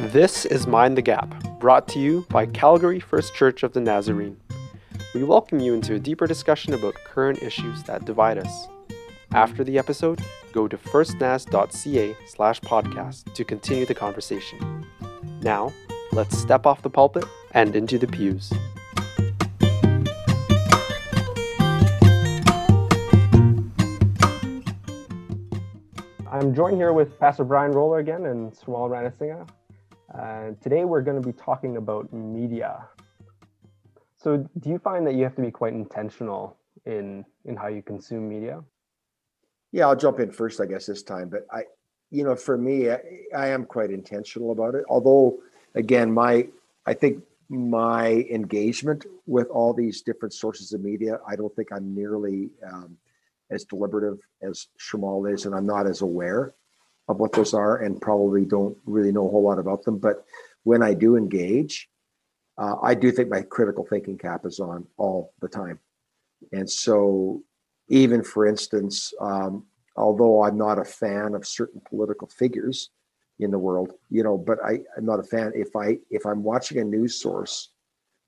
This is Mind the Gap, brought to you by Calgary First Church of the Nazarene. We welcome you into a deeper discussion about current issues that divide us. After the episode, go to firstnaz.ca slash podcast to continue the conversation. Now, let's step off the pulpit and into the pews. I'm joined here with Pastor Brian Roller again and Swamal Ranasinghe. Uh, today we're going to be talking about media. So, do you find that you have to be quite intentional in in how you consume media? Yeah, I'll jump in first, I guess this time. But I, you know, for me, I, I am quite intentional about it. Although, again, my I think my engagement with all these different sources of media, I don't think I'm nearly um, as deliberative as Swamal is, and I'm not as aware of what those are and probably don't really know a whole lot about them. But when I do engage, uh, I do think my critical thinking cap is on all the time. And so, even for instance, um, although I'm not a fan of certain political figures in the world, you know, but I, I'm not a fan. If I if I'm watching a news source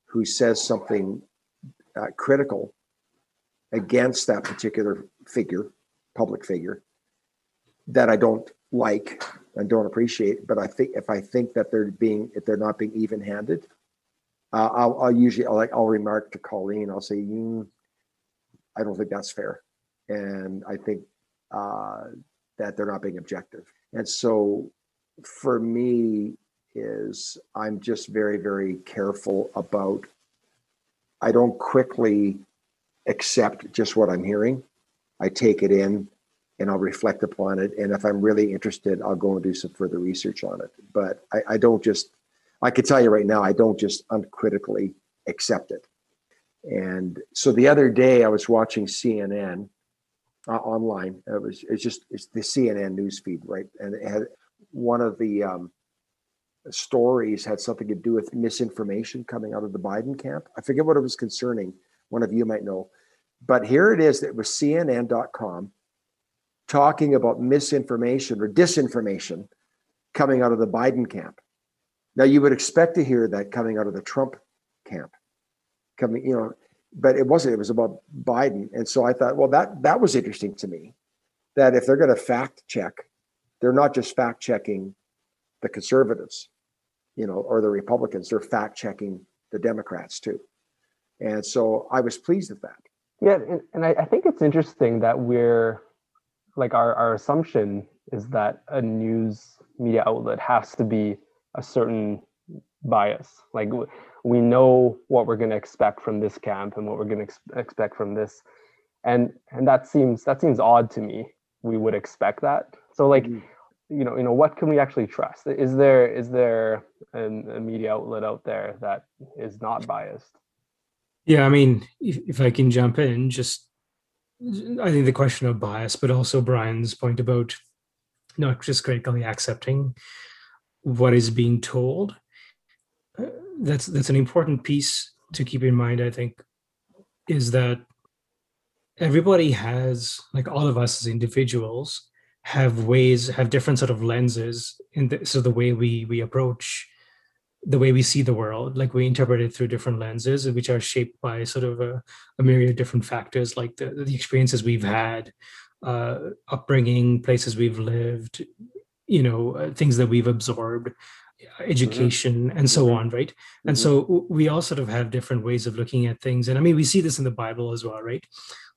who says something uh, critical against that particular figure, public figure, that I don't like and don't appreciate. But I think if I think that they're being if they're not being even handed, uh, I'll, I'll, usually I'll like I'll remark to Colleen. I'll say, mm, I don't think that's fair, and I think uh, that they're not being objective. And so, for me, is I'm just very very careful about. I don't quickly accept just what I'm hearing. I take it in and I'll reflect upon it. And if I'm really interested, I'll go and do some further research on it. But I, I don't just, I can tell you right now, I don't just uncritically accept it. And so the other day I was watching CNN uh, online. It was it's just it's the CNN news feed, right? And it had one of the um, stories had something to do with misinformation coming out of the Biden camp. I forget what it was concerning. One of you might know, but here it is. It was CNN.com talking about misinformation or disinformation coming out of the Biden camp. Now you would expect to hear that coming out of the Trump camp. Coming, you know, but it wasn't, it was about Biden. And so I thought, well, that that was interesting to me. That if they're going to fact check, they're not just fact checking the conservatives, you know, or the Republicans, they're fact checking the Democrats too. And so I was pleased with that. Yeah, and, and I, I think it's interesting that we're like our, our assumption is that a news media outlet has to be a certain bias. Like we know what we're going to expect from this camp and what we're going to ex- expect from this. And and that seems that seems odd to me. We would expect that. So like mm-hmm. you know you know what can we actually trust? Is there is there an, a media outlet out there that is not biased? Yeah i mean if, if i can jump in just I think the question of bias, but also Brian's point about not just critically accepting what is being told. Uh, that's that's an important piece to keep in mind. I think is that everybody has, like all of us as individuals, have ways, have different sort of lenses in the, so the way we we approach the way we see the world like we interpret it through different lenses which are shaped by sort of a, a myriad of different factors like the, the experiences we've had uh, upbringing places we've lived you know uh, things that we've absorbed education mm-hmm. and so mm-hmm. on right and mm-hmm. so we all sort of have different ways of looking at things and i mean we see this in the bible as well right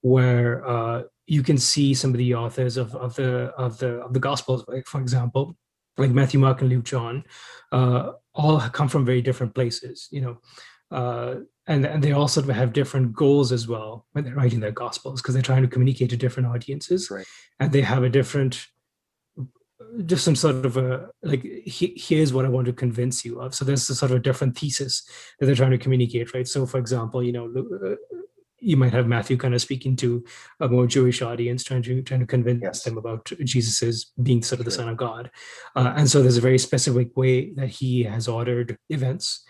where uh, you can see some of the authors of, of the of the of the gospels like for example like Matthew, Mark, and Luke, John, uh, all come from very different places, you know, uh, and and they all sort of have different goals as well when they're writing their gospels because they're trying to communicate to different audiences, right. and they have a different, just some sort of a like he, here's what I want to convince you of. So there's a sort of a different thesis that they're trying to communicate, right? So for example, you know, uh, you might have Matthew kind of speaking to a more Jewish audience, trying to trying to convince yes. them about Jesus as being sort of the Son of God. Uh, and so there's a very specific way that he has ordered events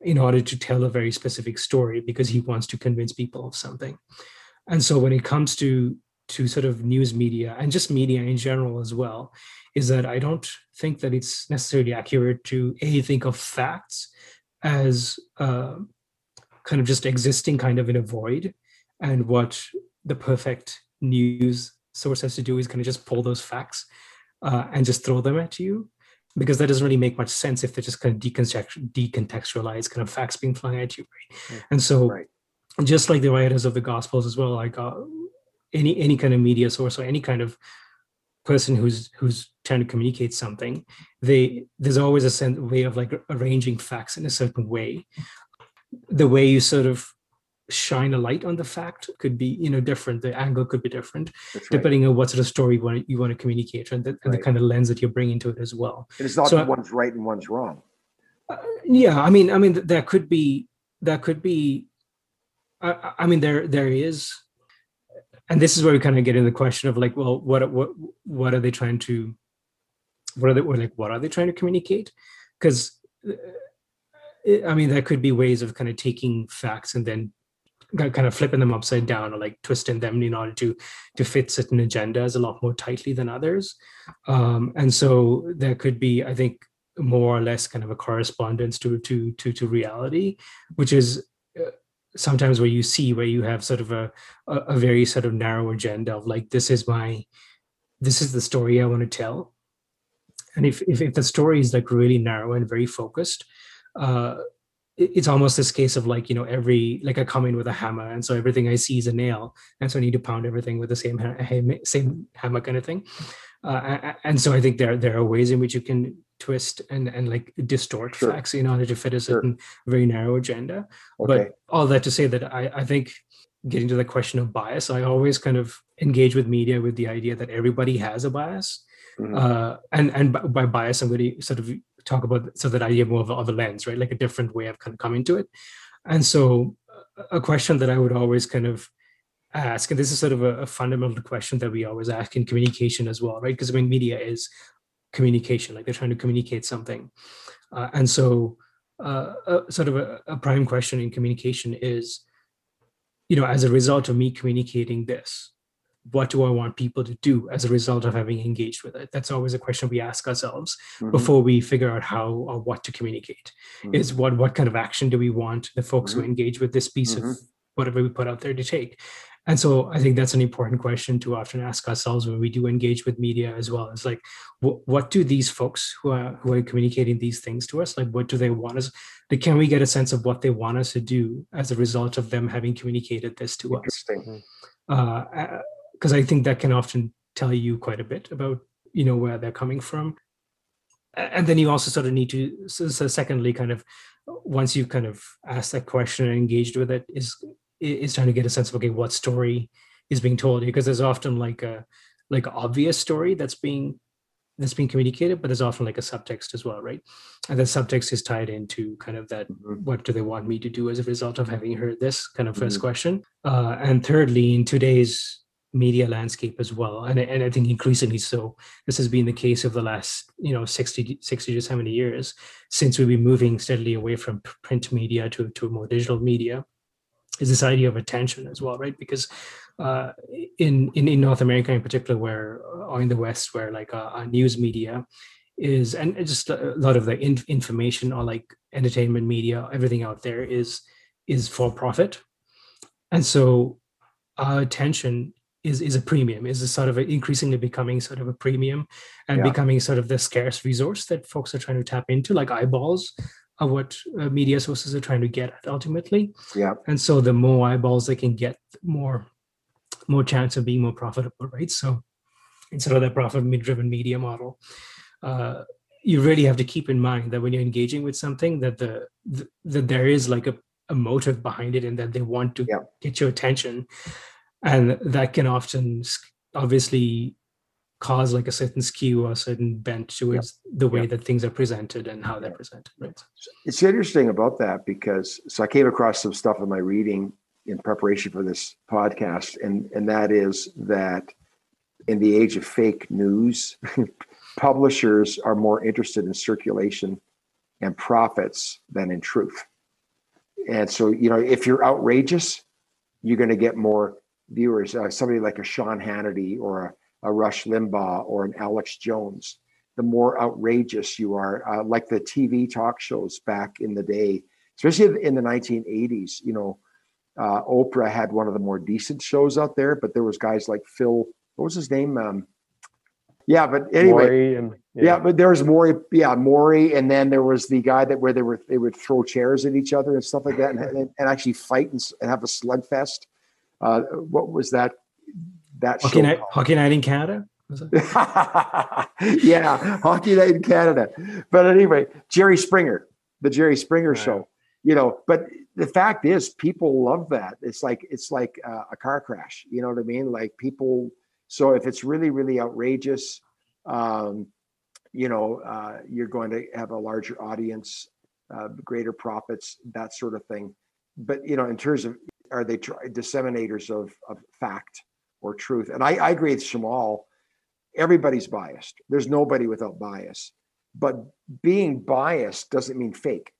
in order to tell a very specific story because he wants to convince people of something. And so when it comes to to sort of news media and just media in general as well is that I don't think that it's necessarily accurate to a think of facts as uh, kind of just existing kind of in a void, and what the perfect news source has to do is kind of just pull those facts uh, and just throw them at you because that doesn't really make much sense if they're just kind of decontextualized kind of facts being flung at you right mm. and so right. just like the writers of the gospels as well like uh, any any kind of media source or any kind of person who's who's trying to communicate something they there's always a sense, way of like arranging facts in a certain way the way you sort of shine a light on the fact could be you know different. The angle could be different right. depending on what sort of story you want to, you want to communicate and, the, and right. the kind of lens that you're bringing to it as well. And it's not so, one's right and one's wrong. Uh, yeah i mean i mean that could be that could be I, I mean there there is and this is where we kind of get into the question of like well what what what are they trying to what are they or like what are they trying to communicate? Because uh, i mean there could be ways of kind of taking facts and then kind of flipping them upside down or like twisting them in order to to fit certain agendas a lot more tightly than others. Um, and so there could be i think more or less kind of a correspondence to to to to reality which is uh, sometimes where you see where you have sort of a a very sort of narrow agenda of like this is my this is the story i want to tell. And if if, if the story is like really narrow and very focused uh it's almost this case of like you know every like I come in with a hammer and so everything I see is a nail and so I need to pound everything with the same same hammer kind of thing uh, and so I think there there are ways in which you can twist and and like distort sure. facts in order to fit a certain sure. very narrow agenda okay. but all that to say that I I think getting to the question of bias I always kind of engage with media with the idea that everybody has a bias mm-hmm. uh, and and by bias I'm going to sort of talk about so that idea more of, of a lens, right? Like a different way of kind of coming to it. And so a question that I would always kind of ask, and this is sort of a, a fundamental question that we always ask in communication as well, right? Because I mean, media is communication, like they're trying to communicate something. Uh, and so uh, a, sort of a, a prime question in communication is, you know, as a result of me communicating this, what do I want people to do as a result of having engaged with it? That's always a question we ask ourselves mm-hmm. before we figure out how or what to communicate. Mm-hmm. Is what what kind of action do we want the folks mm-hmm. who engage with this piece of mm-hmm. whatever we put out there to take? And so I think that's an important question to often ask ourselves when we do engage with media as well. It's like, what, what do these folks who are who are communicating these things to us, like what do they want us? Like, can we get a sense of what they want us to do as a result of them having communicated this to us? Uh, because I think that can often tell you quite a bit about you know where they're coming from. And then you also sort of need to so, so secondly, kind of once you've kind of asked that question and engaged with it, is is trying to get a sense of okay, what story is being told because there's often like a like obvious story that's being that's being communicated, but there's often like a subtext as well, right? And the subtext is tied into kind of that mm-hmm. what do they want me to do as a result of having heard this kind of 1st mm-hmm. question. Uh, and thirdly, in today's media landscape as well. And, and i think increasingly so. This has been the case of the last you know 60 60 to 70 years since we've been moving steadily away from print media to, to more digital media. Is this idea of attention as well right? Because uh, in, in in north america in particular where or in the west where like uh, news media is and just a lot of the in, information or like entertainment media everything out there is is for profit. And so our attention is is a premium is a sort of a increasingly becoming sort of a premium and yeah. becoming sort of the scarce resource that folks are trying to tap into like eyeballs are what uh, media sources are trying to get at ultimately yeah and so the more eyeballs they can get more more chance of being more profitable right so instead of that profit driven media model uh, you really have to keep in mind that when you're engaging with something that the, the that there is like a, a motive behind it and that they want to yeah. get your attention and that can often obviously cause like a certain skew or a certain bent towards the way that things are presented and how they're presented right? It's interesting about that because so i came across some stuff in my reading in preparation for this podcast and and that is that in the age of fake news publishers are more interested in circulation and profits than in truth. And so you know if you're outrageous you're going to get more viewers, uh, somebody like a Sean Hannity or a, a, Rush Limbaugh or an Alex Jones, the more outrageous you are. Uh, like the TV talk shows back in the day, especially in the 1980s, you know, uh, Oprah had one of the more decent shows out there, but there was guys like Phil. What was his name? Um, yeah, but anyway, and, yeah. yeah. but there was Maury, yeah, Maury, and then there was the guy that where they were they would throw chairs at each other and stuff like that, and, and, and actually fight and, and, have a slugfest. Uh, what was that? That hockey night, hockey night in Canada. yeah, hockey night in Canada. But anyway, Jerry Springer, the Jerry Springer right. show. You know, but the fact is, people love that. It's like it's like uh, a car crash. You know what I mean? Like people so if it's really, really outrageous, um, you know, uh, you're going to have a larger audience, uh, greater profits, that sort of thing. But you know, in terms of are they disseminators of, of fact or truth? And I, I agree with Shamal. Everybody's biased. There's nobody without bias. But being biased doesn't mean fake.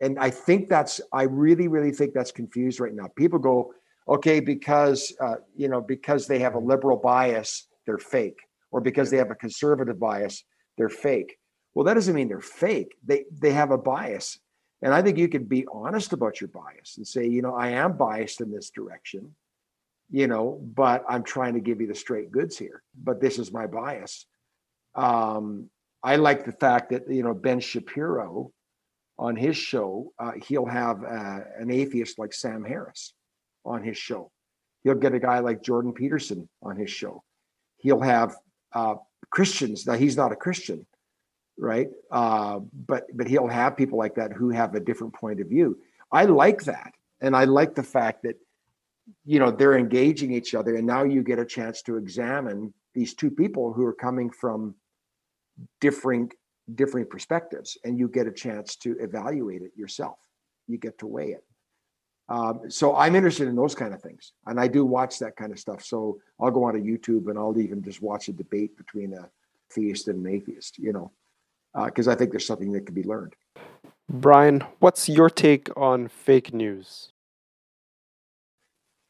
And I think that's I really, really think that's confused right now. People go, okay, because uh, you know, because they have a liberal bias, they're fake, or because they have a conservative bias, they're fake. Well, that doesn't mean they're fake. They they have a bias, and I think you can be honest about your bias and say, you know, I am biased in this direction, you know, but I'm trying to give you the straight goods here. But this is my bias. Um, I like the fact that you know Ben Shapiro on his show, uh, he'll have uh, an atheist like Sam Harris on his show. He'll get a guy like Jordan Peterson on his show. He'll have uh, Christians. Now he's not a Christian, right? Uh, but but he'll have people like that who have a different point of view. I like that, and I like the fact that you know they're engaging each other, and now you get a chance to examine these two people who are coming from different different perspectives, and you get a chance to evaluate it yourself. You get to weigh it. Um, so I'm interested in those kind of things, and I do watch that kind of stuff. So I'll go onto YouTube and I'll even just watch a debate between a theist and an atheist, you know, because uh, I think there's something that can be learned. Brian, what's your take on fake news?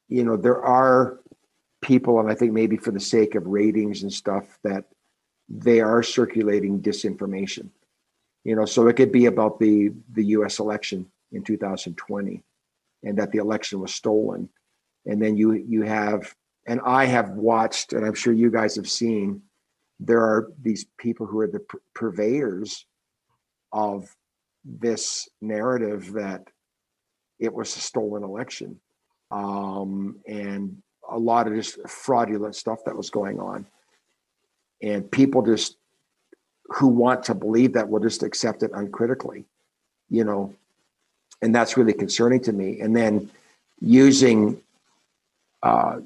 You know, there are people, and I think maybe for the sake of ratings and stuff, that they are circulating disinformation. You know, so it could be about the the U.S. election in 2020 and that the election was stolen. And then you you have, and I have watched, and I'm sure you guys have seen, there are these people who are the purveyors of this narrative that it was a stolen election, um, and a lot of just fraudulent stuff that was going on, and people just who want to believe that will just accept it uncritically, you know, and that's really concerning to me. And then using uh,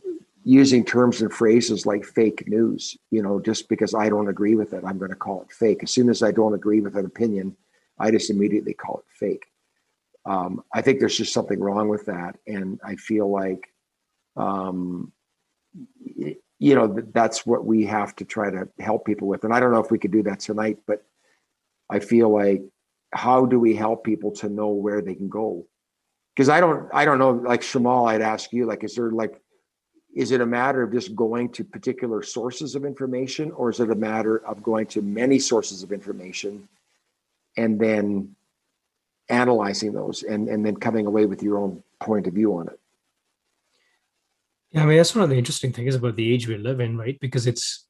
using terms and phrases like fake news, you know, just because I don't agree with it, I'm going to call it fake. As soon as I don't agree with an opinion, I just immediately call it fake. Um, I think there's just something wrong with that, and I feel like, um, you know, that's what we have to try to help people with. And I don't know if we could do that tonight, but I feel like how do we help people to know where they can go? Because I don't, I don't know. Like Shamal, I'd ask you, like, is there like, is it a matter of just going to particular sources of information, or is it a matter of going to many sources of information, and then analyzing those, and and then coming away with your own point of view on it? Yeah, I mean that's one of the interesting things about the age we live in, right? Because it's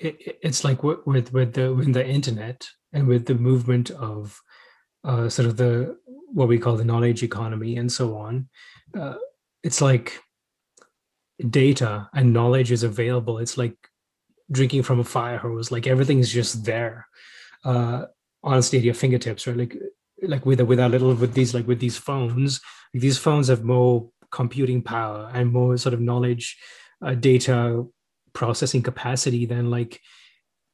it, it's like with with the with the internet and with the movement of uh, sort of the what we call the knowledge economy and so on uh, it's like data and knowledge is available it's like drinking from a fire hose like everything's just there uh, honestly at your fingertips right like like with a, with our little with these like with these phones like these phones have more computing power and more sort of knowledge uh, data processing capacity than like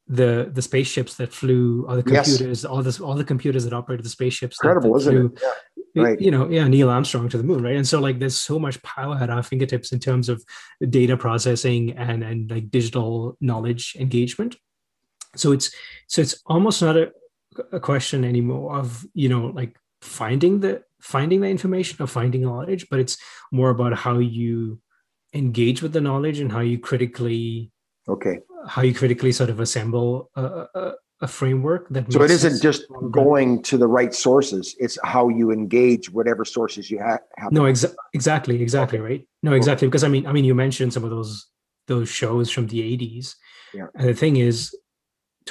the the spaceships that flew, all the computers, yes. all this, all the computers that operated the spaceships. Incredible, that, that isn't flew, it? Yeah. Right. You know, yeah, Neil Armstrong to the moon, right? And so like there's so much power at our fingertips in terms of data processing and and like digital knowledge engagement. So it's so it's almost not a, a question anymore of you know like finding the finding the information or finding knowledge, but it's more about how you engage with the knowledge and how you critically Okay. how you critically sort of assemble a, a, a framework that So it isn't just going to the right sources, it's how you engage whatever sources you ha- have. no exa- exactly exactly right no exactly because i mean i mean you mentioned some of those those shows from the 80s Yeah. and the thing is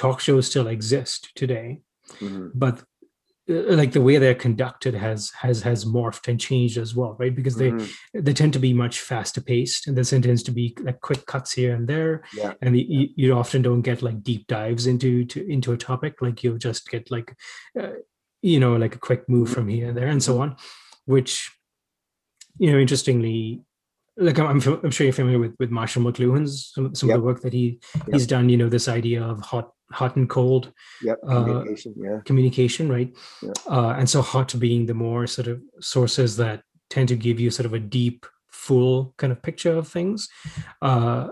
talk shows still exist today Mhm. but like the way they're conducted has has has morphed and changed as well right? Because they Mhm. they tend to be much faster paced and there tends to be like quick cuts here and there. Yeah. and you, you often don't get like deep dives into to into a topic like you'll just get like uh, you know like a quick move from here and there and so on which you know interestingly like i'm, I'm, I'm sure you're familiar with with marshall mcluhan's some, some of the work that he he's done you know this idea of hot hot and cold Yep. Uh, Communication. Yeah. communication, right? Yeah. Uh, and so hot being the more sort of sources that tend to give you sort of a deep, full kind of picture of things, uh,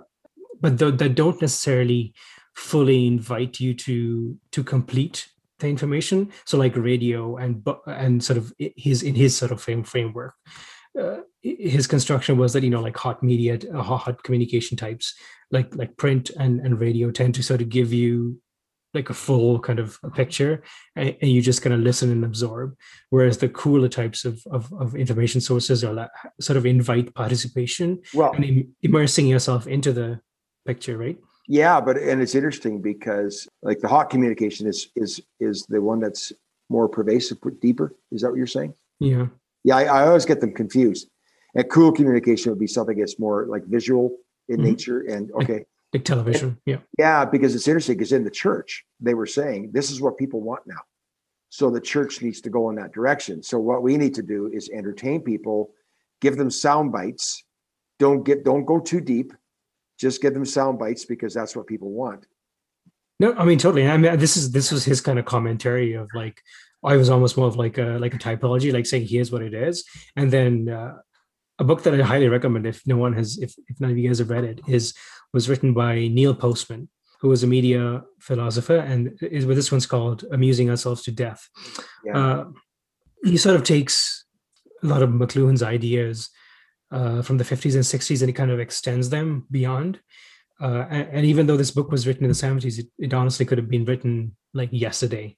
but th- that don't necessarily fully invite you to to complete the information. So like radio and and sort of his in his sort of frame framework. Uh, his construction was that you know like hot media uh, hot communication types like like print and and radio tend to sort of give you like a full kind of a picture and, and you just kind of listen and absorb whereas the cooler types of, of, of information sources are like, sort of invite participation Well, and im- immersing yourself into the picture right yeah, but and it's interesting because like the hot communication is is is the one that's more pervasive, deeper. Is that what you're saying? yeah Yeah, I, I always get them confused. And cool communication would be something that's more like visual in Mhm. nature. And okay, like television yeah yeah, because it's interesting because in the church they were saying this is what people want now. So the church needs to go in that direction. So what we need to do is entertain people, give them sound bites. Don't get don't go too deep. Just give them sound bites because that's what people want. no i mean totally i mean this is this was his kind of commentary of like i was almost more of like a like a typology like saying here's what it is. And then uh, a book that i highly recommend if no one has if, if none of you guys have read it is was written by neil postman who was a media philosopher and is well, this one's called amusing ourselves to death. Yeah. uh, he sort of takes a lot of mcluhan's ideas uh, from the 50s and 60s and he kind of extends them beyond uh, and, and even though this book was written in the 70s it, it honestly could have been written like yesterday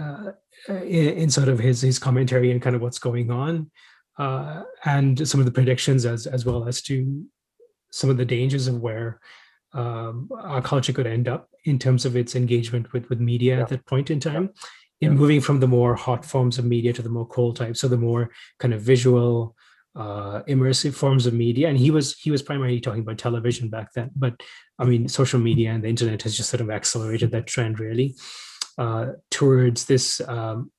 uh, in, in sort of his his commentary and kind of what's going on uh, and some of the predictions as as well as to some of the dangers of where um, our culture could end up in terms of its engagement with with media Yeah. at that point in time in Yeah. moving from the more hot forms of media to the more cold type so the more kind of visual uh, immersive forms of media. And he was he was primarily talking about television back then. But i mean social media and the internet has just sort of accelerated that trend really uh, towards this um,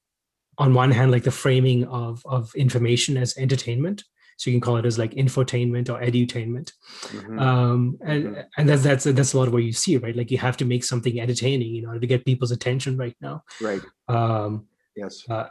on one hand like the framing of of information as entertainment. So you can call it as like infotainment or edutainment. Mhm. um and and that's that's that's a lot of what you see right? Like you have to make something entertaining in order to get people's attention right now. Right. um Yes. uh,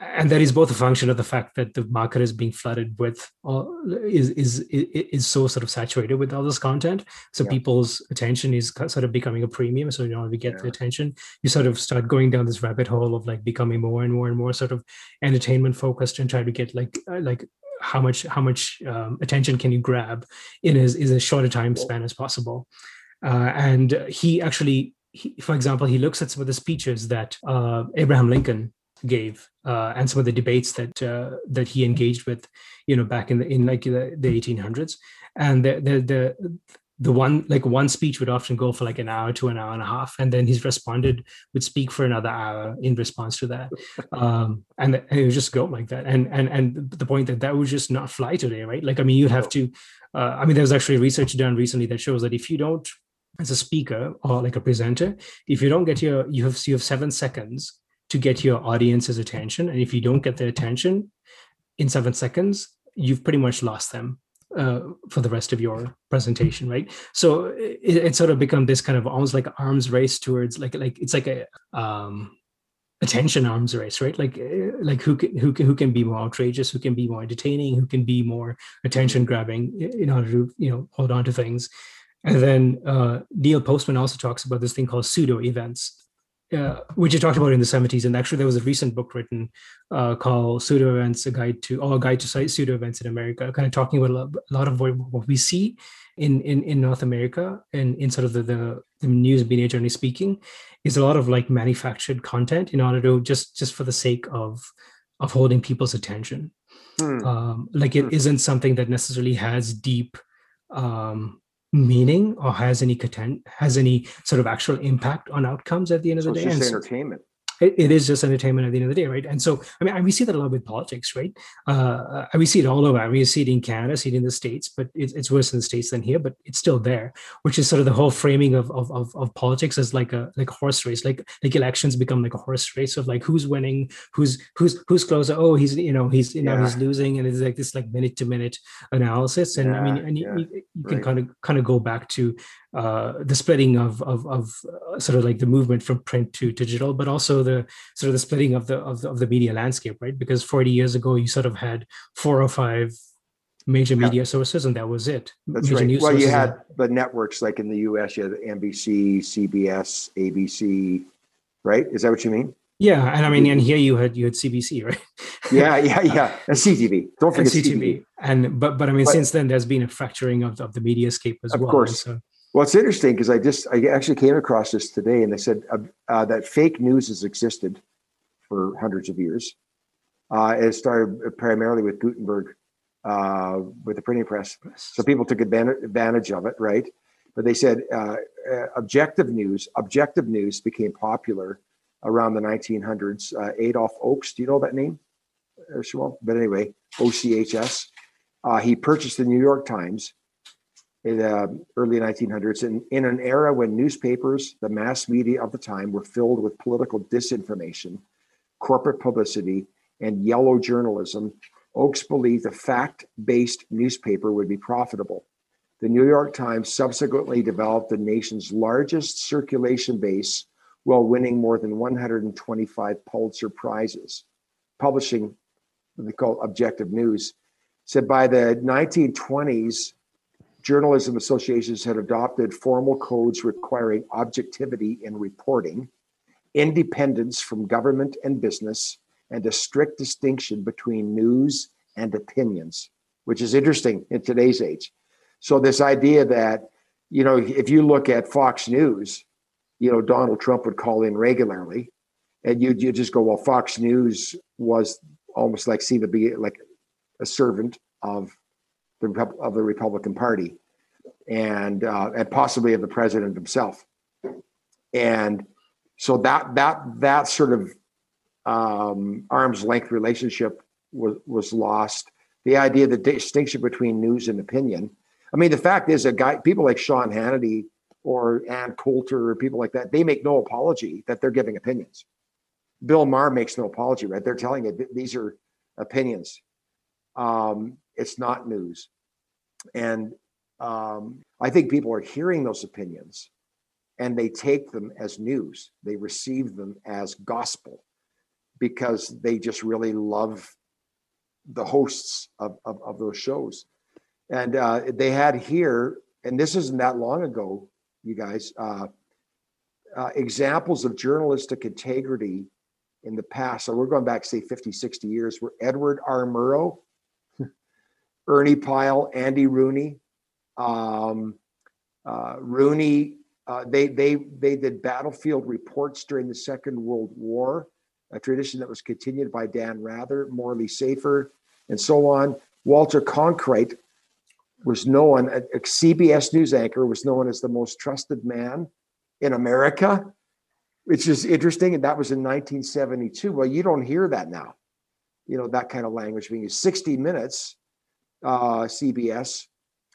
and that is both a function of the fact that the market is being flooded with all is is is so sort of saturated with all this content. So Yeah. people's attention is sort of becoming a premium. So in order to get the attention. You sort of start going down this rabbit hole of like becoming more and more and more sort of entertainment focused and try to get like uh, like how much how much um, attention can you grab in as is a shorter time span as possible? Uh, and he actually he, for example he looks at some of the speeches that uh, abraham lincoln gave uh, and some of the debates that uh, that he engaged with you know back in the in like the, the 1800s and the, the the the one like one speech would often go for like an hour to an hour and a half and then he's responded would speak for another hour in response to that. Um and, and it would just go like that. And and and the point that that would just not fly today right? Like i mean you'd have to uh, i mean there was actually research done recently that shows that if you don't as a speaker or like a presenter if you don't get your you have you have seven seconds to get your audience's attention. And if you don't get their attention in seven seconds you've pretty much lost them uh, for the rest of your presentation right? So it, it sort of become this kind of almost like arms race towards like like it's like a um attention arms race right? Like uh, like who can who can who can be more outrageous who can be more entertaining who can be more attention grabbing in order to you know hold on to things. And then uh, neil postman also talks about this thing called pseudo events uh, which you talked about in the 70s. And actually, there was a recent book written uh, called Pseudo Events, a guide to, or a guide to pseudo events in America, kind of talking about a lot of what, what we see in, in, in North America and in sort of the, the, the news media generally speaking, is a lot of like manufactured content in order to just, just for the sake of, of holding people's attention. Hmm. Um, like it hmm. not something that necessarily has deep um, meaning or has any content has any sort of actual impact on outcomes at the end of so the day. It's just entertainment it, it is just entertainment at the end of the day, right? And so, I mean, we see that a lot with politics, right? Uh, we see it all over. I mean, we see it in Canada, see it in the States, but it's, it's worse in the States than here, but it's still there, which is sort of the whole framing of, of, of, of politics as like a, like a horse race, like, like elections become like a horse race of like, who's winning, who's, who's, who's closer. Oh, he's, you know, he's, you know, he's losing. And it's like this like minute to minute analysis. And yeah, I mean, and you, yeah. you, you can right. kind of, kind of go back to uh, the splitting of of, of uh, sort of like the movement from print to digital, but also the sort of the splitting of the, of the of the media landscape, right? Because 40 years ago, you sort of had four or five major yeah. media sources, and that was it. That's major right. Well, you had the networks like in the U.S. You had NBC, CBS, ABC, right? Is that what you mean? Yeah, and I mean, and here you had you had CBC, right? yeah, yeah, yeah, and CTV. Don't forget and CTV. CTV. And but but I mean, but, since then, there's been a fracturing of, of the mediascape as of well. Of course. So, well, it's interesting because I just I actually came across this today, and they said uh, uh, that fake news has existed for hundreds of years. Uh, it started primarily with Gutenberg, uh, with the printing press, so people took advantage, of it, right? But they said uh, uh, objective news, objective news became popular around the 1900s. Adolph Oakes, do you know that name? But anyway, OCHS. he purchased the New York Times in the uh, early 1900s, in, in an era when newspapers, the mass media of the time, were filled with political disinformation, corporate publicity, and yellow journalism, Oakes believed a fact based newspaper would be profitable. The New York Times subsequently developed the nation's largest circulation base while winning more than 125 Pulitzer Prizes, publishing what they call objective news. Said by the 1920s, journalism associations had adopted formal codes requiring objectivity in reporting, independence from government and business, and a strict distinction between news and opinions, which is interesting in today's age. So, this idea that, you know, if you look at Fox News, you know, Donald Trump would call in regularly, and you you just go, well, Fox News was almost like seen to be like a servant of the of the Republican Party, and uh, and possibly of the president himself. And so that that that sort of um, arm's length relationship was was lost. The idea, of the distinction between news and opinion. I mean, the fact is, that guy, people like Sean Hannity or Ann Coulter or people like that, they make no apology that they're giving opinions. Bill Maher makes no apology, right? They're telling it these are opinions. Um, it's not news. And um, I think people are hearing those opinions and they take them as news. They receive them as gospel because they just really love the hosts of, of, of those shows. And uh, they had here, and this isn't that long ago, you guys, uh, uh, examples of journalistic integrity in the past. So we're going back, say, 50, 60 years, where Edward R. Murrow Ernie Pyle, Andy Rooney, um, uh, Rooney. Uh, they they they did battlefield reports during the Second World War, a tradition that was continued by Dan Rather, Morley Safer, and so on. Walter Cronkite was known, a, a CBS news anchor was known as the most trusted man in America, which is interesting. And that was in 1972. Well, you don't hear that now. You know, that kind of language being used. 60 Minutes uh, CBS,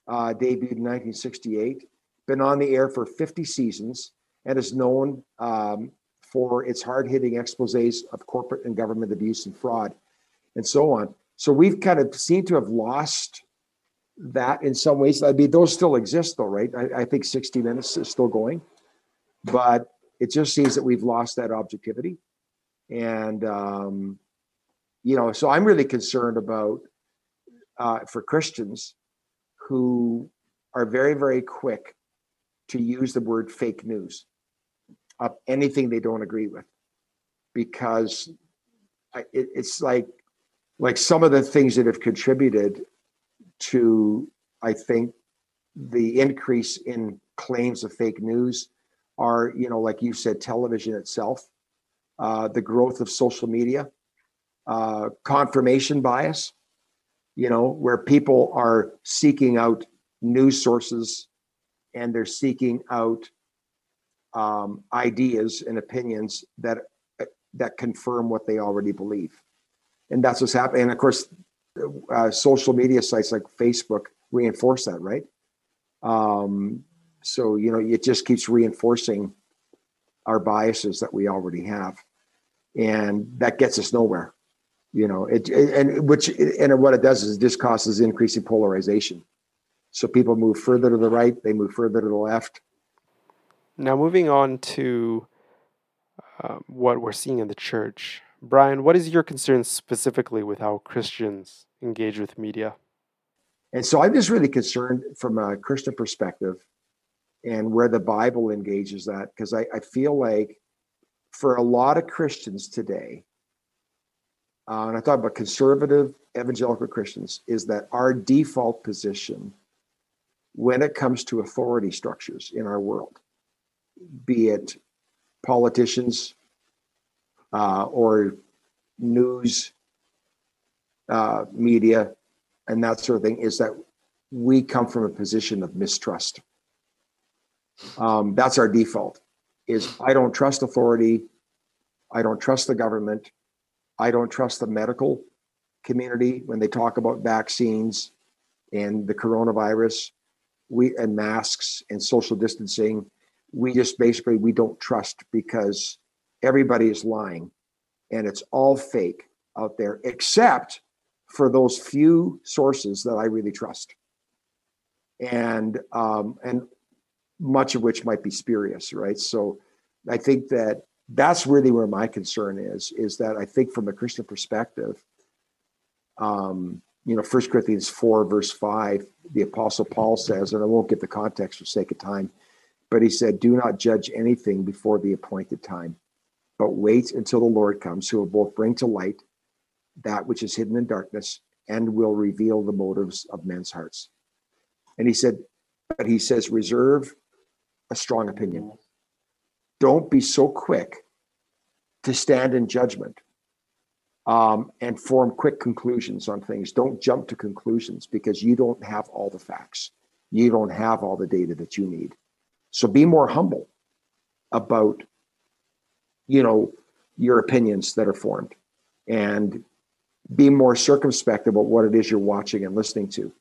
uh, debuted in 1968, been on the air for 50 seasons, and is known um, for its hard hitting exposes of corporate and government abuse and fraud, and so on. So we've kind of seemed to have lost that in some ways. I mean, those still exist, though, right? I, I think 60 Minutes is still going, but it just seems that we've lost that objectivity. And, um, you know, so I'm really concerned about uh, for Christians who are very, very quick to use the word fake news. of anything they don't agree with because it, it's like like some of the things that have contributed to i think the increase in claims of fake news are you know like you said television itself uh, the growth of social media uh, confirmation bias you know where people are seeking out news sources and they're seeking out um, ideas and opinions that that confirm what they already believe. And that's what's happening. And of course uh, social media sites like facebook reinforce that right? Um, so you know it just keeps reinforcing our biases that we already have. And that gets us nowhere you know it, it and which and what it does is it just causes increasing polarization. So people move further to the right they move further to the left. Now moving on to uh, what we're seeing in the church. Brian what is your concern specifically with how christians engage with media? And so i'm just really concerned from a christian perspective and where the bible engages that because I, I feel like for a lot of christians today uh, and I talk about conservative evangelical Christians, is that our default position when it comes to authority structures in our world, be it politicians uh, or news uh, media and that sort of thing, is that we come from a position of mistrust. Um, that's our default. Is I don't trust authority. I don't trust the government. I don't trust the medical community when they talk about vaccines and the coronavirus. We and masks and social distancing we just basically we don't trust because everybody is lying and it's all fake out there except for those few sources that i really trust. And um, and much of which might be spurious right? So i think that that's really where my concern is is that i think from a christian perspective um, you know First corinthians 4 verse 5 the apostle paul says and i won't get the context for sake of time but he said do not judge anything before the appointed time but wait until the lord comes who will both bring to light that which is hidden in darkness and will reveal the motives of men's hearts. And he said but he says reserve a strong opinion don't be so quick to stand in judgment um, and form quick conclusions on things. Don't jump to conclusions because you don't have all the facts. You don't have all the data that you need. So be more humble about, you know, your opinions that are formed and be more circumspect about what it is you're watching and listening to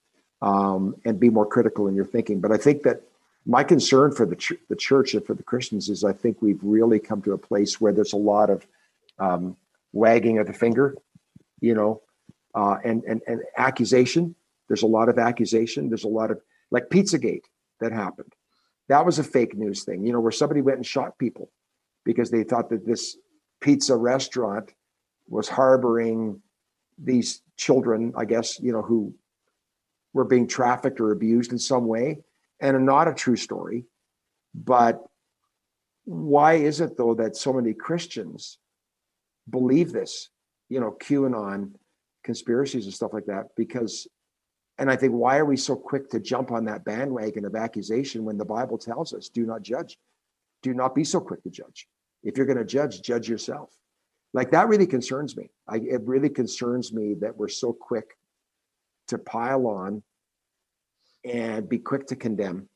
um, and be more critical in your thinking. But I think that my concern for the, ch- the church and for the Christians is I think we've really come to a place where there's a lot of um, wagging of the finger, you know, uh, and, and, and accusation. There's a lot of accusation. There's a lot of like Pizzagate that happened. That was a fake news thing, you know, where somebody went and shot people because they thought that this pizza restaurant was harboring these children, I guess, you know, who were being trafficked or abused in some way and not a true story. But why is it though that so many Christians believe this? You know, QAnon conspiracies and stuff like that. Because, and I think, why are we so quick to jump on that bandwagon of accusation when the Bible tells us, do not judge? Do not be so quick to judge. If you're going to judge, judge yourself. Like that really concerns me. I, it really concerns me that we're so quick to pile on and be quick to condemn.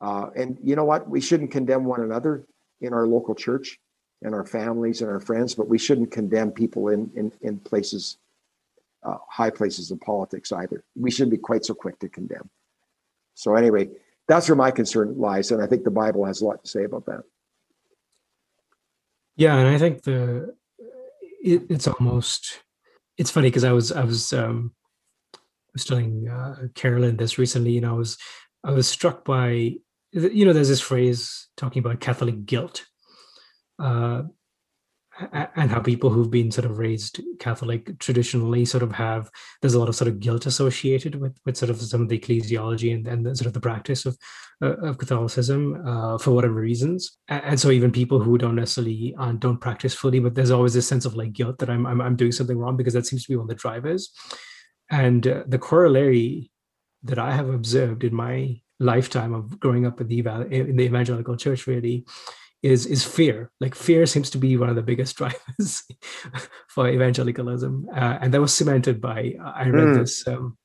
Uh, and you know what? We shouldn't condemn one another in our local church and our families and our friends, but we shouldn't condemn people in in, in places, uh, high places in politics either. We shouldn't be quite so quick to condemn. So anyway, that's where my concern lies, and I think the Bible has a lot to say about that. Yeah, and I think the it, it's almost it's funny because I was I was um, was telling uh, Carolyn this recently, know, I was I was struck by you know, there's this phrase talking about Catholic guilt. Uh, and how people who've been sort of raised Catholic traditionally sort of have there's a lot of sort of guilt associated with with sort of some of the ecclesiology and, and the, sort of the practice of uh, of Catholicism uh, for whatever reasons, and, and, so even people who don't necessarily uh, don't practice fully, but there's always this sense of like guilt that I'm I'm, I'm doing something wrong because that seems to be one of the drivers, and uh, the corollary that I have observed in my lifetime of growing up in the in the evangelical church really is is fear. Like fear seems to be one of the biggest drivers for evangelicalism, uh, and that was cemented by I read mm. this um,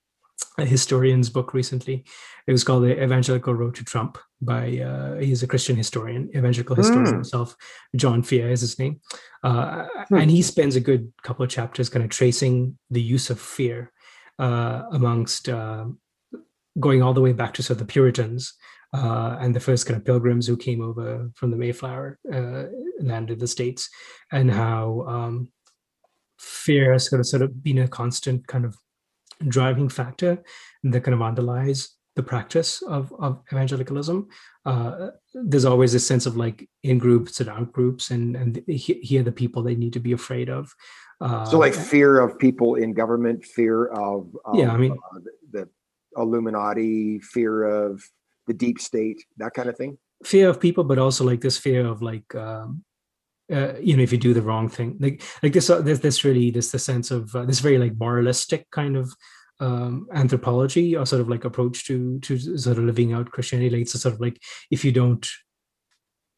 a historian's book recently. It was called The Evangelical Road to Trump by uh, he's a Christian historian, evangelical historian mm. himself. John Fea is his name, uh, mm. and he spends a good couple of chapters kind of tracing the use of fear uh, amongst uh, going all the way back to sort of the Puritans uh, and the first kind of pilgrims who came over from the Mayflower uh, landed the states, and how um, fear has sort of sort of been a constant kind of driving factor that kind of underlies the practice of, of evangelicalism. Uh, there's always a sense of like in groups and out groups, and and here the people they need to be afraid of. Uh, so, like fear of people in government, fear of, of yeah, I mean uh, the Illuminati, fear of the deep state, that kind of thing? Fear of people, but also like this fear of like, um, uh, you know, if you do the wrong thing, like like this, uh, this, this really, this the sense of uh, this very like moralistic kind of um, anthropology or sort of like approach to to sort of living out Christianity. Like it's sort of like if you don't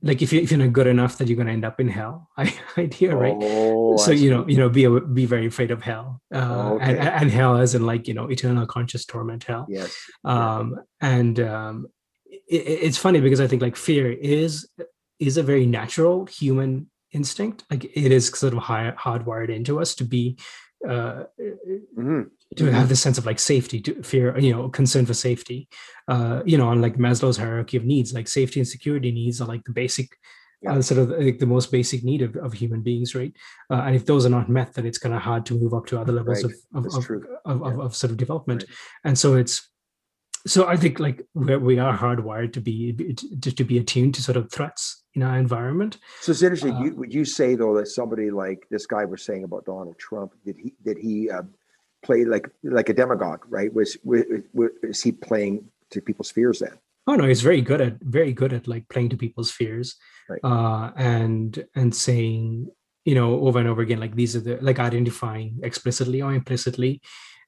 like if you if you're not good enough that you're going to end up in hell idea right? Oh, so you know you know be be very afraid of hell uh, okay. and, and hell as in like you know eternal conscious torment hell. Yes. Um and um it, it's funny because i think like fear is is a very natural human instinct like it is sort of high, hardwired into us to be uh, mm-hmm to have this sense of like safety to fear you know concern for safety uh you know on like maslow's hierarchy of needs like safety and security needs are like the basic yeah. uh, sort of like the most basic need of, of human beings right uh, and if those are not met then it's kind of hard to move up to other levels right. of of, of, of, yeah. of, sort of development right. and so it's so i think like we are hardwired to be to, to be attuned to sort of threats in our environment so it's interesting uh, you, would you say though that somebody like this guy was saying about donald trump did he did he uh, play like like a demagogue, right? Was, was was he playing to people's fears then? Oh no, he's very good at very good at like playing to people's fears, right. uh, and and saying you know over and over again like these are the like identifying explicitly or implicitly.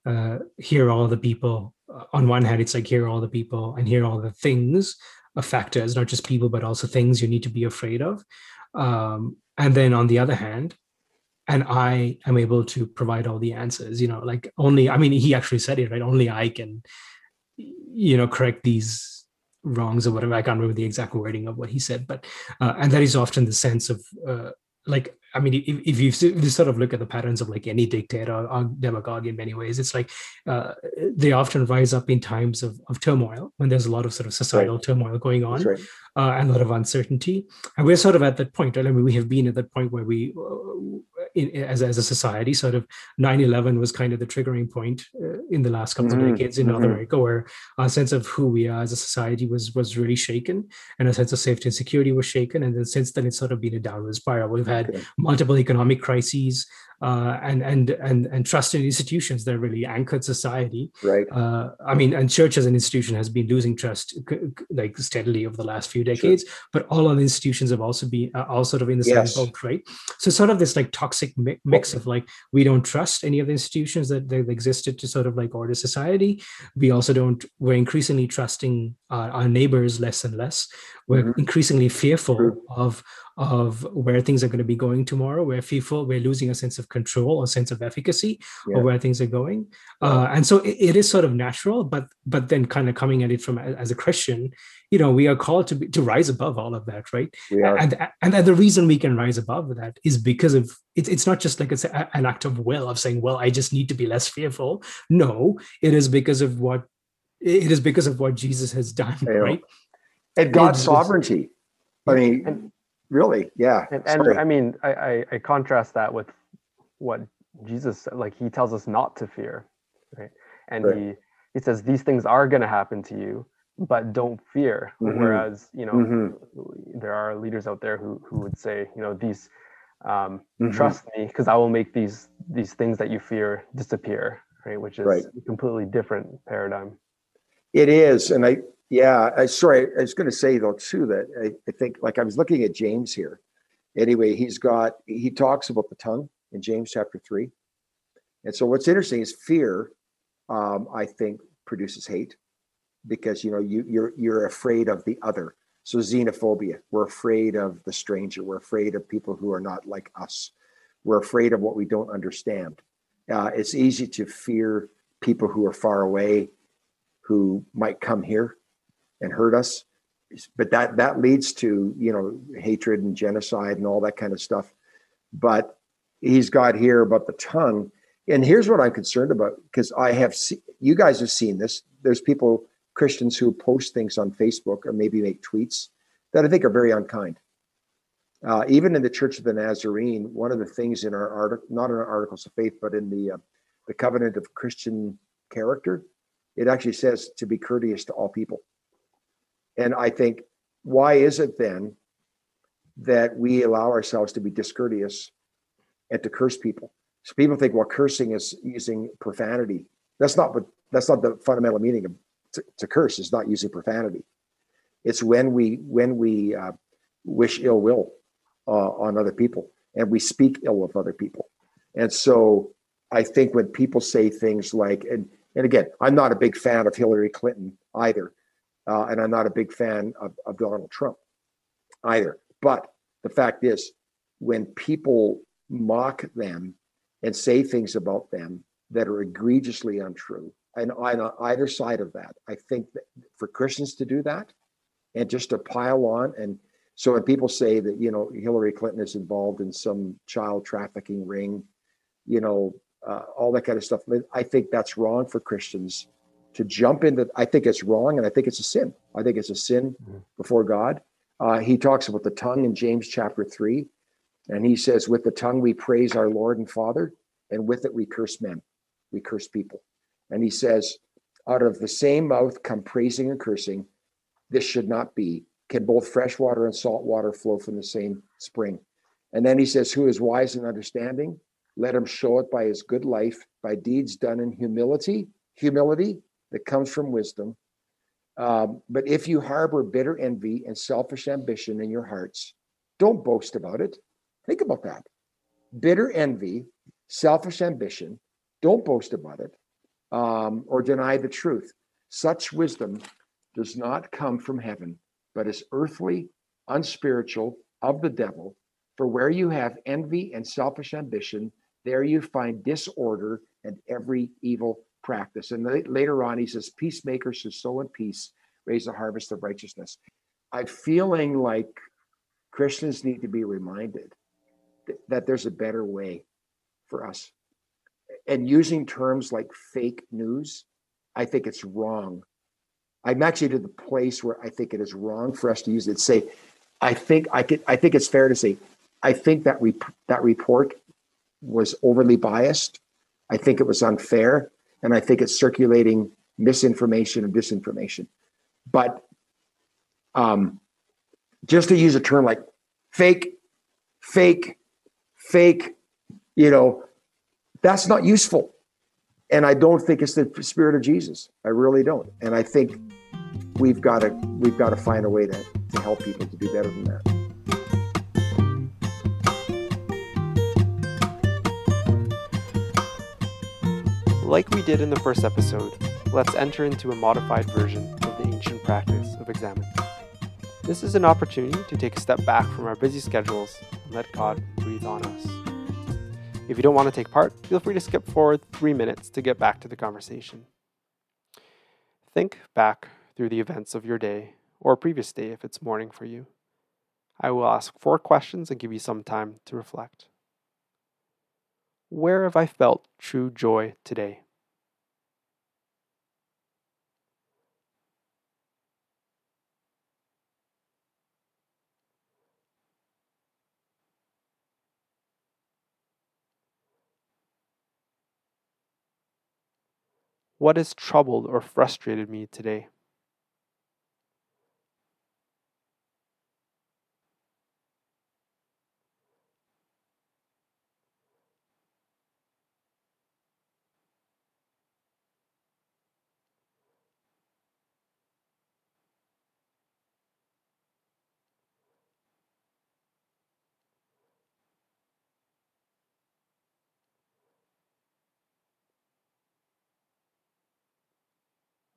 Uh, here are all the people. On one hand, it's like here are all the people, and here are all the things factors, not just people, but also things you need to be afraid of. Um, and then on the other hand, and I am able to provide all the answers. You know, like only I mean, he actually said it right. Only I can, you know, correct these wrongs or whatever. I can't remember the exact wording of what he said, but uh, and that is often the sense of uh, like I mean, if, if, you, if, you, sort of look at the patterns of like any dictator or demagogue in many ways, it's like uh, they often rise up in times of, of turmoil when there's a lot of sort of societal right. turmoil going on right. uh, and a lot of uncertainty. And we're sort of at that point. I mean, we have been at that point where we, uh, in, as, as a society, sort of 9 11 was kind of the triggering point uh, in the last couple mm-hmm. of decades in mm-hmm. North America, where our sense of who we are as a society was was really shaken and a sense of safety and security was shaken. And then since then, it's sort of been a downward spiral. We've had okay multiple economic crises uh, and and and and trust in institutions that really anchored society. Right. Uh, I mean, and church as an institution has been losing trust like steadily over the last few decades. Sure. But all other institutions have also been uh, all sort of in the yes. same boat, right? So sort of this like toxic mi- mix of like we don't trust any of the institutions that that existed to sort of like order society. We also don't. We're increasingly trusting our, our neighbors less and less. We're mm-hmm. increasingly fearful of of where things are going to be going tomorrow. We're fearful. We're losing a sense of control, a sense of efficacy yeah. of where things are going. Uh, and so it, it is sort of natural, but but then kind of coming at it from as a Christian, you know, we are called to be, to rise above all of that, right? And and the reason we can rise above that is because of it's it's not just like it's an act of will of saying, well, I just need to be less fearful. No, it is because of what it is because of what Jesus has done, right? And God's sovereignty. I mean, and, really, yeah. And, and I mean, I, I, I contrast that with what Jesus like. He tells us not to fear, right? And right. he he says these things are going to happen to you, but don't fear. Mm-hmm. Whereas you know, mm-hmm. there are leaders out there who who would say, you know, these um, Mhm. trust me because i will make these these things that you fear disappear right which is Right. a completely different paradigm It is, and I yeah, I sorry, I was going to say though too that I, I think like I was looking at James here. Anyway, he's got he talks about the tongue in James chapter three, and so what's interesting is fear. Um, I think produces hate because you know you you're you're afraid of the other. So xenophobia, we're afraid of the stranger. We're afraid of people who are not like us. We're afraid of what we don't understand. Uh, it's easy to fear people who are far away who might come here and hurt us. But that that leads to you know hatred and genocide and all that kind of stuff. But he's got here about the tongue. And here's what i'm concerned about because i have seen you guys have seen this. There's people christians who post things on facebook or maybe make tweets that i think are very unkind. Uh, even in the church of the nazarene one of the things in our article not in our articles of faith but in the uh, the covenant of christian character it actually says to be courteous to all people. And I think, why is it then that we allow ourselves to be discourteous and to curse people? So people think, well, cursing is using profanity. That's not what that's not the fundamental meaning of to, to curse. Is not using profanity. It's when we when we uh, wish ill will uh, on other people and we speak ill of other people. And so I think when people say things like, and and again, I'm not a big fan of Hillary Clinton either, uh, and I'm not a big fan of, of Donald Trump either. But the fact is, when people mock them and say things about them that are egregiously untrue, and on either side of that, I think that for Christians to do that and just to pile on, and so when people say that you know Hillary Clinton is involved in some child trafficking ring, you know uh, all that kind of stuff. I think that's wrong for Christians to jump into. I think it's wrong, and I think it's a sin. I think it's a sin Mhm. before God. Uh, he talks about the tongue in James chapter three, and he says, "With the tongue we praise our Lord and Father, and with it we curse men, we curse people." And he says, "Out of the same mouth come praising and cursing. This should not be. Can both fresh water and salt water flow from the same spring?" And then he says, "Who is wise and understanding?" let him show it by his good life, by deeds done in humility, humility that comes from wisdom. Um, but if you harbor bitter envy and selfish ambition in your hearts, don't boast about it. Think about that. Bitter envy, selfish ambition, don't boast about it um, or deny the truth. Such wisdom does not come from heaven, but is earthly, unspiritual, of the devil. For where you have envy and selfish ambition, there you find disorder and every evil practice. And later on, he says, Peacemakers who sow in peace raise a harvest of righteousness. I'm feeling like Christians need to be reminded th- that there's a better way for us. And using terms like fake news, I think it's wrong. I'm actually to the place where I think it is wrong for us to use it. Say, I think I could. I think it's fair to say, I think that that report was overly biased. I think it was unfair, and I think it's circulating misinformation and disinformation. But um, just to use a term like fake, fake, fake, you know, that's not useful. And I don't think it's the spirit of Jesus. I really don't. And I think we've got to we've got to find a way to, to help people to do better than that. Like we did in the first episode, let's enter into a modified version of the ancient practice of examining. This is an opportunity to take a step back from our busy schedules and let God breathe on us. If you don't want to take part, feel free to skip forward three minutes to get back to the conversation. Think back through the events of your day, or previous day if it's morning for you. I will ask four questions and give you some time to reflect. Where have I felt true joy today? What has troubled or frustrated me today?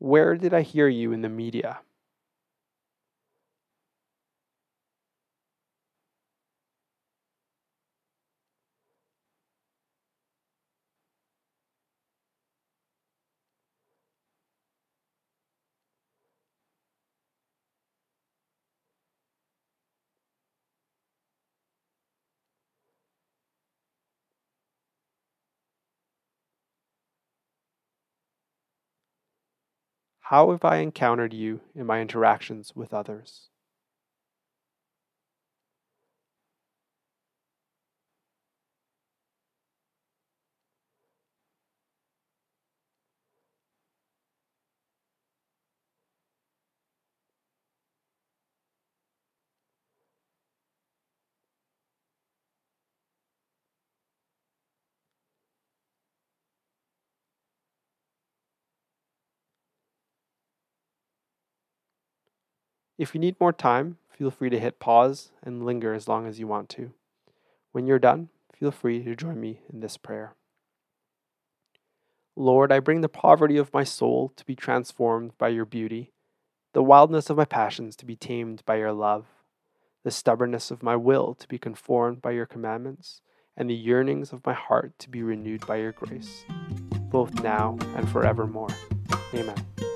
Where did I hear you in the media? How have I encountered you in my interactions with others? If you need more time, feel free to hit pause and linger as long as you want to. When you're done, feel free to join me in this prayer. Lord, I bring the poverty of my soul to be transformed by your beauty, the wildness of my passions to be tamed by your love, the stubbornness of my will to be conformed by your commandments, and the yearnings of my heart to be renewed by your grace, both now and forevermore. Amen.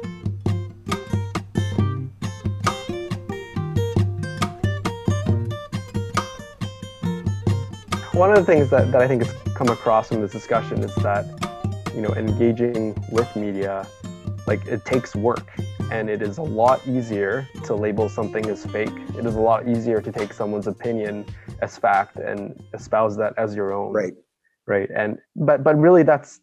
One of the things that, that I think has come across in this discussion is that, you know, engaging with media, like it takes work and it is a lot easier to label something as fake. It is a lot easier to take someone's opinion as fact and espouse that as your own. Right. Right. And, but, but really that's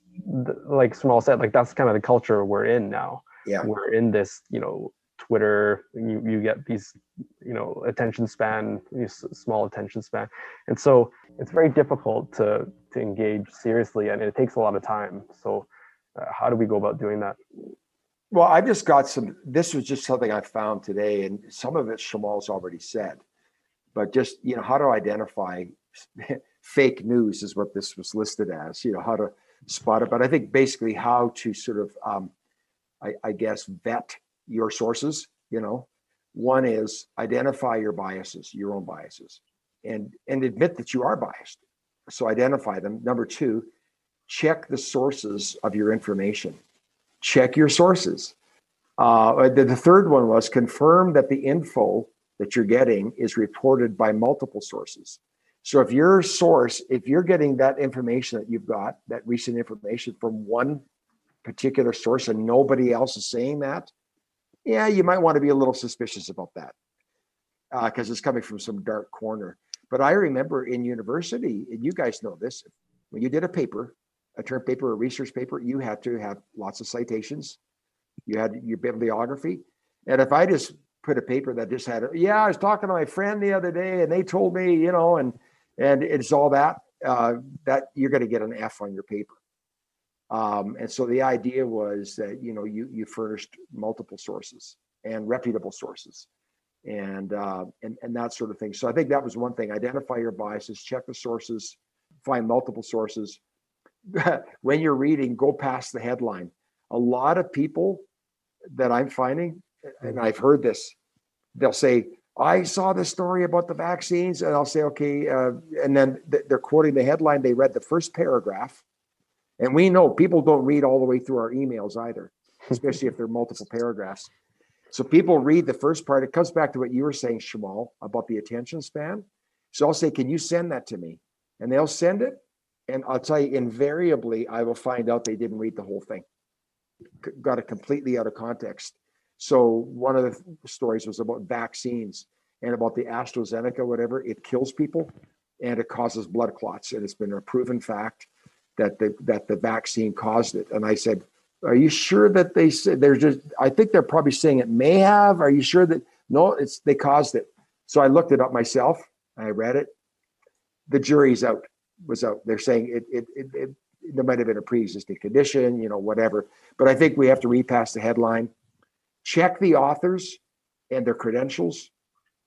like Shamal said, like that's kind of the culture we're in now. Yeah. We're in this, you know, Twitter, you, you get these, you know, attention span, small attention span. And so it's very difficult to, to engage seriously and it takes a lot of time. So uh, how do we go about doing that? Well, I've just got some, this was just something I found today and some of it Shamal's already said, but just, you know, how to identify fake news is what this was listed as, you know, how to spot it. But I think basically how to sort of, um, I, I guess, vet your sources you know one is identify your biases your own biases and and admit that you are biased. So identify them. Number two check the sources of your information. Check your sources. Uh, the, the third one was confirm that the info that you're getting is reported by multiple sources. So if your source if you're getting that information that you've got that recent information from one particular source and nobody else is saying that yeah, you might want to be a little suspicious about that because uh, it's coming from some dark corner. But I remember in university, and you guys know this, when you did a paper, a term paper, a research paper, you had to have lots of citations. You had your bibliography. And if I just put a paper that just had, yeah, I was talking to my friend the other day and they told me, you know, and and it's all that, uh, that you're going to get an F on your paper. Um, and so the idea was that you know you you furnished multiple sources and reputable sources, and uh, and and that sort of thing. So I think that was one thing: identify your biases, check the sources, find multiple sources. when you're reading, go past the headline. A lot of people that I'm finding, and I've heard this, they'll say, I saw this story about the vaccines, and I'll say, okay, uh, and then they're quoting the headline. They read the first paragraph, and we know people don't read all the way through our emails either, especially if they're multiple paragraphs. So people read the first part. It comes back to what you were saying, Shamal, about the attention span. So I'll say, Can you send that to me? And they'll send it. And I'll tell you, invariably, I will find out they didn't read the whole thing, got it completely out of context. So one of the stories was about vaccines and about the AstraZeneca, whatever. It kills people and it causes blood clots. And it's been a proven fact that the that the vaccine caused it. And I said, "Are you sure that they said they're just? I think they're probably saying it may have. Are you sure that no? It's they caused it." So I looked it up myself. I read it. The jury's out. Was out. They're saying it. It. It. it there might have been a pre-existing condition, you know, whatever. But I think we have to repass the headline. Check the authors and their credentials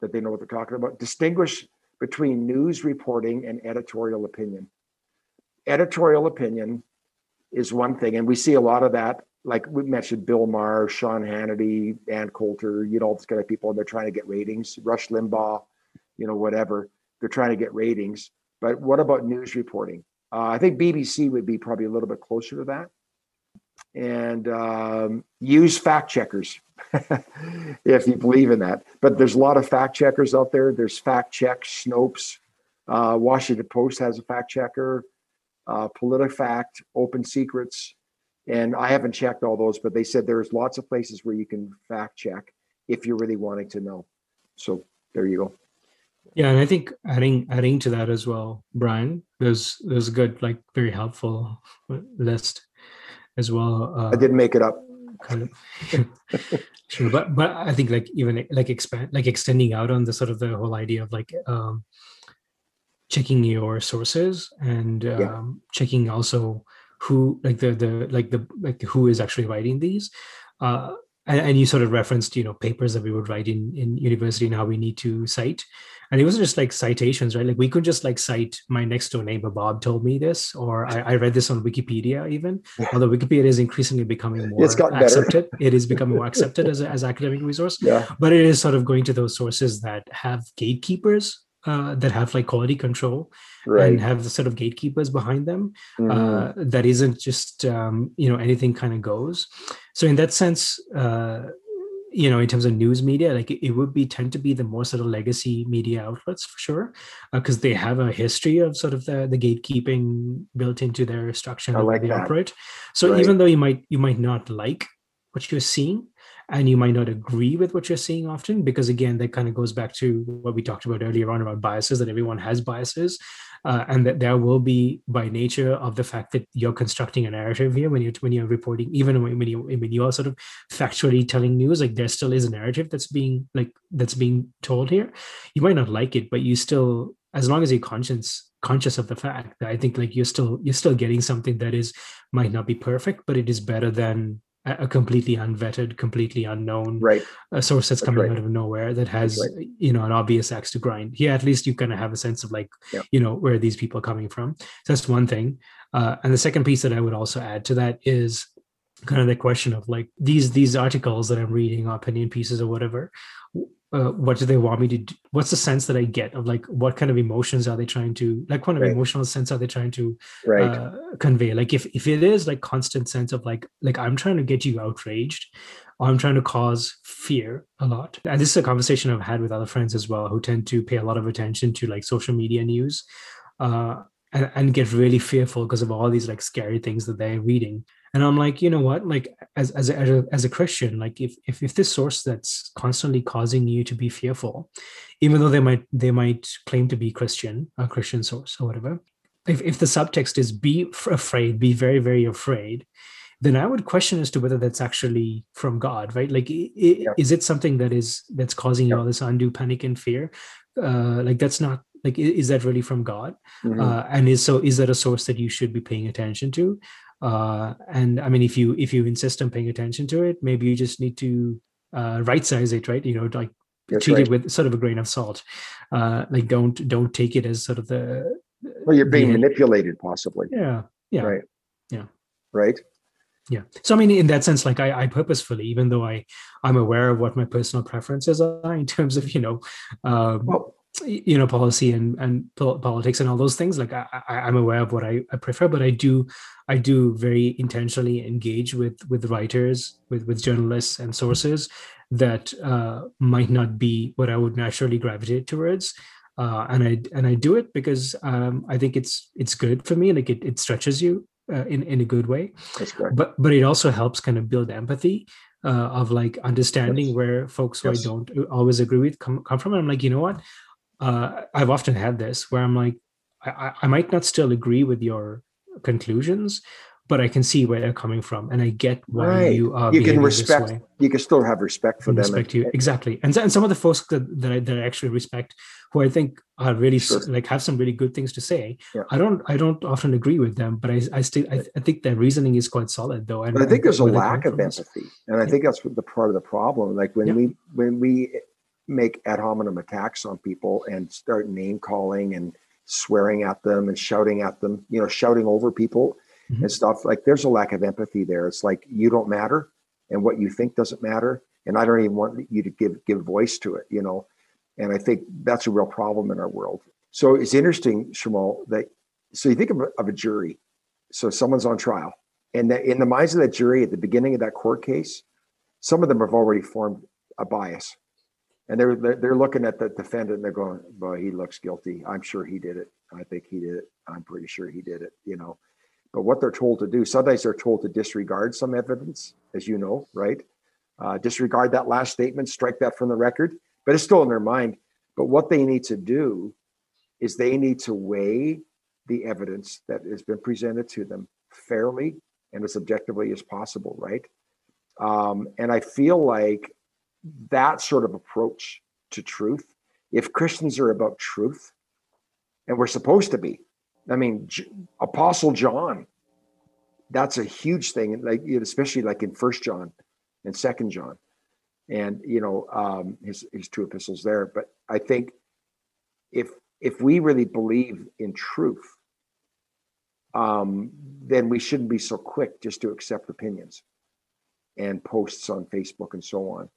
that they know what they're talking about. Distinguish between news reporting and editorial opinion editorial opinion is one thing, and we see a lot of that like we mentioned, Bill Maher, Sean Hannity, Ann Coulter, you know, all these kind of people, and they're trying to get ratings. Rush Limbaugh, you know, whatever. They're trying to get ratings. But what about news reporting? Uh, I think BBC would be probably a little bit closer to that. And um, use fact checkers if you believe in that. But there's a lot of fact checkers out there. There's fact check, Snopes, uh, Washington Post has a fact checker, uh, PolitiFact, Open Secrets. And I haven't checked all those, but they said there's lots of places where you can fact check if you're really wanting to know. So there you go. Yeah, and I think adding adding to that as well, Brian, there's there's a good like very helpful list as well. Uh, I didn't make it up. Kind of, sure, but but I think like even like expand like extending out on the sort of the whole idea of like um, checking your sources and um, yeah. checking also who like the the like the like who is actually writing these. Uh, and, and, you sort of referenced you know papers that we would write in in university and how we need to cite. And it wasn't just like citations right? Like we could just like cite my next door neighbor bob told me this or i, I read this on wikipedia even. Although wikipedia is increasingly becoming more it's gotten accepted. Better. it is becoming more accepted as, a, as academic resource. Yeah. But it is sort of going to those sources that have gatekeepers uh, that have like quality control right. and have the sort of gatekeepers behind them mm-hmm. uh, that isn't just um, you know anything kind of goes so in that sense uh, you know in terms of news media like it, it, would be tend to be the more sort of legacy media outlets for sure because uh, they have a history of sort of the, the gatekeeping built into their structure and like they that. operate so right. even though you might you might not like what you're seeing and you might not agree with what you're seeing often because again that kind of goes back to what we talked about earlier on about biases that everyone has biases uh, and that there will be by nature of the fact that you're constructing a narrative here when you're when you're reporting even when you when you are sort of factually telling news like there still is a narrative that's being like that's being told here. You might not like it but you still as long as you're conscious conscious of the fact that i think like you're still you're still getting something that is might not be perfect but it is better than a completely unvetted, completely unknown right. a source that's, that's coming right. out of nowhere that has right. you know an obvious axe to grind. Here, at least you kind of have a sense of like yeah. you know where these people are coming from. So that's one thing. Uh, and the second piece that I would also add to that is kind of the question of like these these articles that I'm reading, opinion pieces or whatever uh, what do they want me to do? what's the sense that i get of like what kind of emotions are they trying to like what kind of right. emotional sense are they trying to right. uh, convey like if if it is like constant sense of like like i'm trying to get you outraged or i'm trying to cause fear a lot and this is a conversation i've had with other friends as well who tend to pay a lot of attention to like social media news uh, and, and get really fearful because of all these like scary things that they're reading and i'm like you know what? Like as as a, as a, christian like if, if if this source that's constantly causing you to be fearful even though they might they might claim to be christian a christian source or whatever if, if the subtext is be afraid be very very afraid then i would question as to whether that's actually from god right? Like it, yeah. is it something that is that's causing you all this undue panic and fear? Uh like that's not like is that really from god? Mm-hmm. uh, and is so is that a source that you should be paying attention to uh, and i mean if you if you insist on paying attention to it maybe you just need to uh, right size it right? You know like That's treat right. it with sort of a grain of salt. Uh, like don't don't take it as sort of the well you're being the, manipulated possibly. Yeah yeah right. yeah. Right? Yeah. So i mean in that sense like I, I purposefully even though i i'm aware of what my personal preferences are in terms of you know um, well, you know policy and and politics and all those things like I, I am aware of what I, I prefer but i do i do very intentionally engage with with writers with with journalists and sources that uh, might not be what i would naturally gravitate towards uh, and i and i do it because um, i think it's it's good for me like it, it stretches you uh, in in a good way but but it also helps kind of build empathy uh, of like understanding yes. where folks who yes. I don't always agree with come, come from. And I'm like, you know what? uh, I've often had this where I'm like, I, I might not still agree with your conclusions, but I can see where they're coming from, and I get why right. you are. You can respect. You can still have respect for them. Respect you exactly, and and some of the folks that that I, that I actually respect, who I think are really sure. like have some really good things to say. Yeah. I don't I don't often agree with them, but I I still I, I think their reasoning is quite solid though. And I think there's a lack of empathy, and I yeah. think that's the part of the problem. Like when yeah. we when we make ad hominem attacks on people and start name calling and swearing at them and shouting at them, you know, shouting over people. Mm-hmm. and stuff. Like there's a lack of empathy there. It's like you don't matter, and what you think doesn't matter, and I don't even want you to give give voice to it. You know, and I think that's a real problem in our world. So it's interesting, Shamal, that so you think of a, of a jury. So someone's on trial, and that in the minds of that jury at the beginning of that court case, some of them have already formed a bias, and they're they're, looking at the defendant and they're going, "Boy, he looks guilty. I'm sure he did it. I think he did it. I'm pretty sure he did it." You know, but what they're told to do, sometimes they're told to disregard some evidence, as you know, right? Uh, disregard that last statement, strike that from the record, but it's still in their mind. But what they need to do is they need to weigh the evidence that has been presented to them fairly and as objectively as possible, right? Um, and I feel like that sort of approach to truth, if Christians are about truth, and we're supposed to be, I mean, J- Apostle John, that's a huge thing, like especially like in First John and Second John, and you know um, his his two epistles there. But I think if if we really believe in truth, um, then we shouldn't be so quick just to accept opinions and posts on Facebook and so on.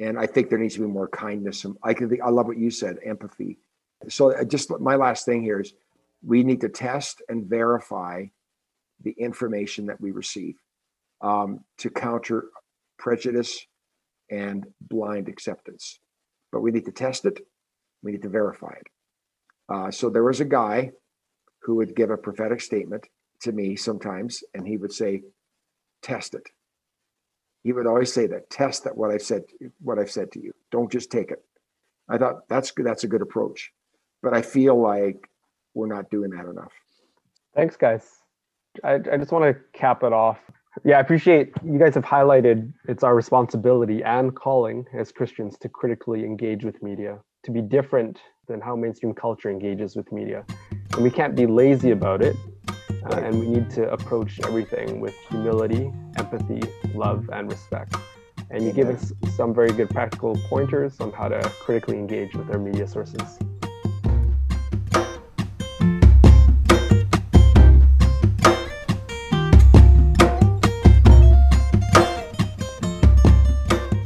And I think there needs to be more kindness. I can think, I love what you said, empathy. So uh, just my last thing here is we need to test and verify the information that we receive um, to counter prejudice and blind acceptance. But we need to test it, we need to verify it. Uh, so there was a guy who would give a prophetic statement to me sometimes, and he would say, "Test it." He would always say that, "Test that what I've said, what I've said to you. Don't just take it." I thought that's good. That's a good approach, but I feel like we're not doing that enough. Thanks, guys. I, I just want to cap it off. Yeah, I appreciate you guys have highlighted it's our responsibility and calling as Christians to critically engage with media, to be different than how mainstream culture engages with media. And we can't be lazy about it. Uh, and we need to approach everything with humility, empathy, love, and respect. And you give us some very good practical pointers on how to critically engage with our media sources.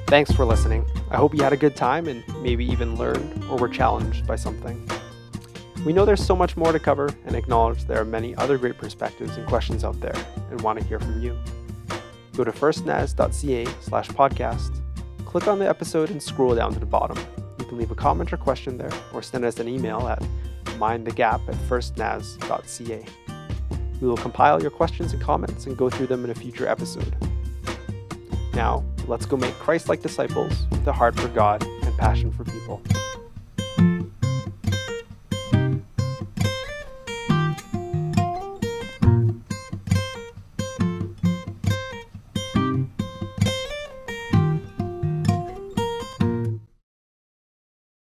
Thanks for listening. I hope you had a good time and maybe even learned or were challenged by something. We know there's so much more to cover and acknowledge there are many other great perspectives and questions out there and want to hear from you. Go to firstnaz.ca slash podcast, click on the episode and scroll down to the bottom. You can leave a comment or question there or send us an email at mindthegap at firstnaz.ca. We will compile your questions and comments and go through them in a future episode. Now, let's go make Christ like disciples with a heart for God and passion for people.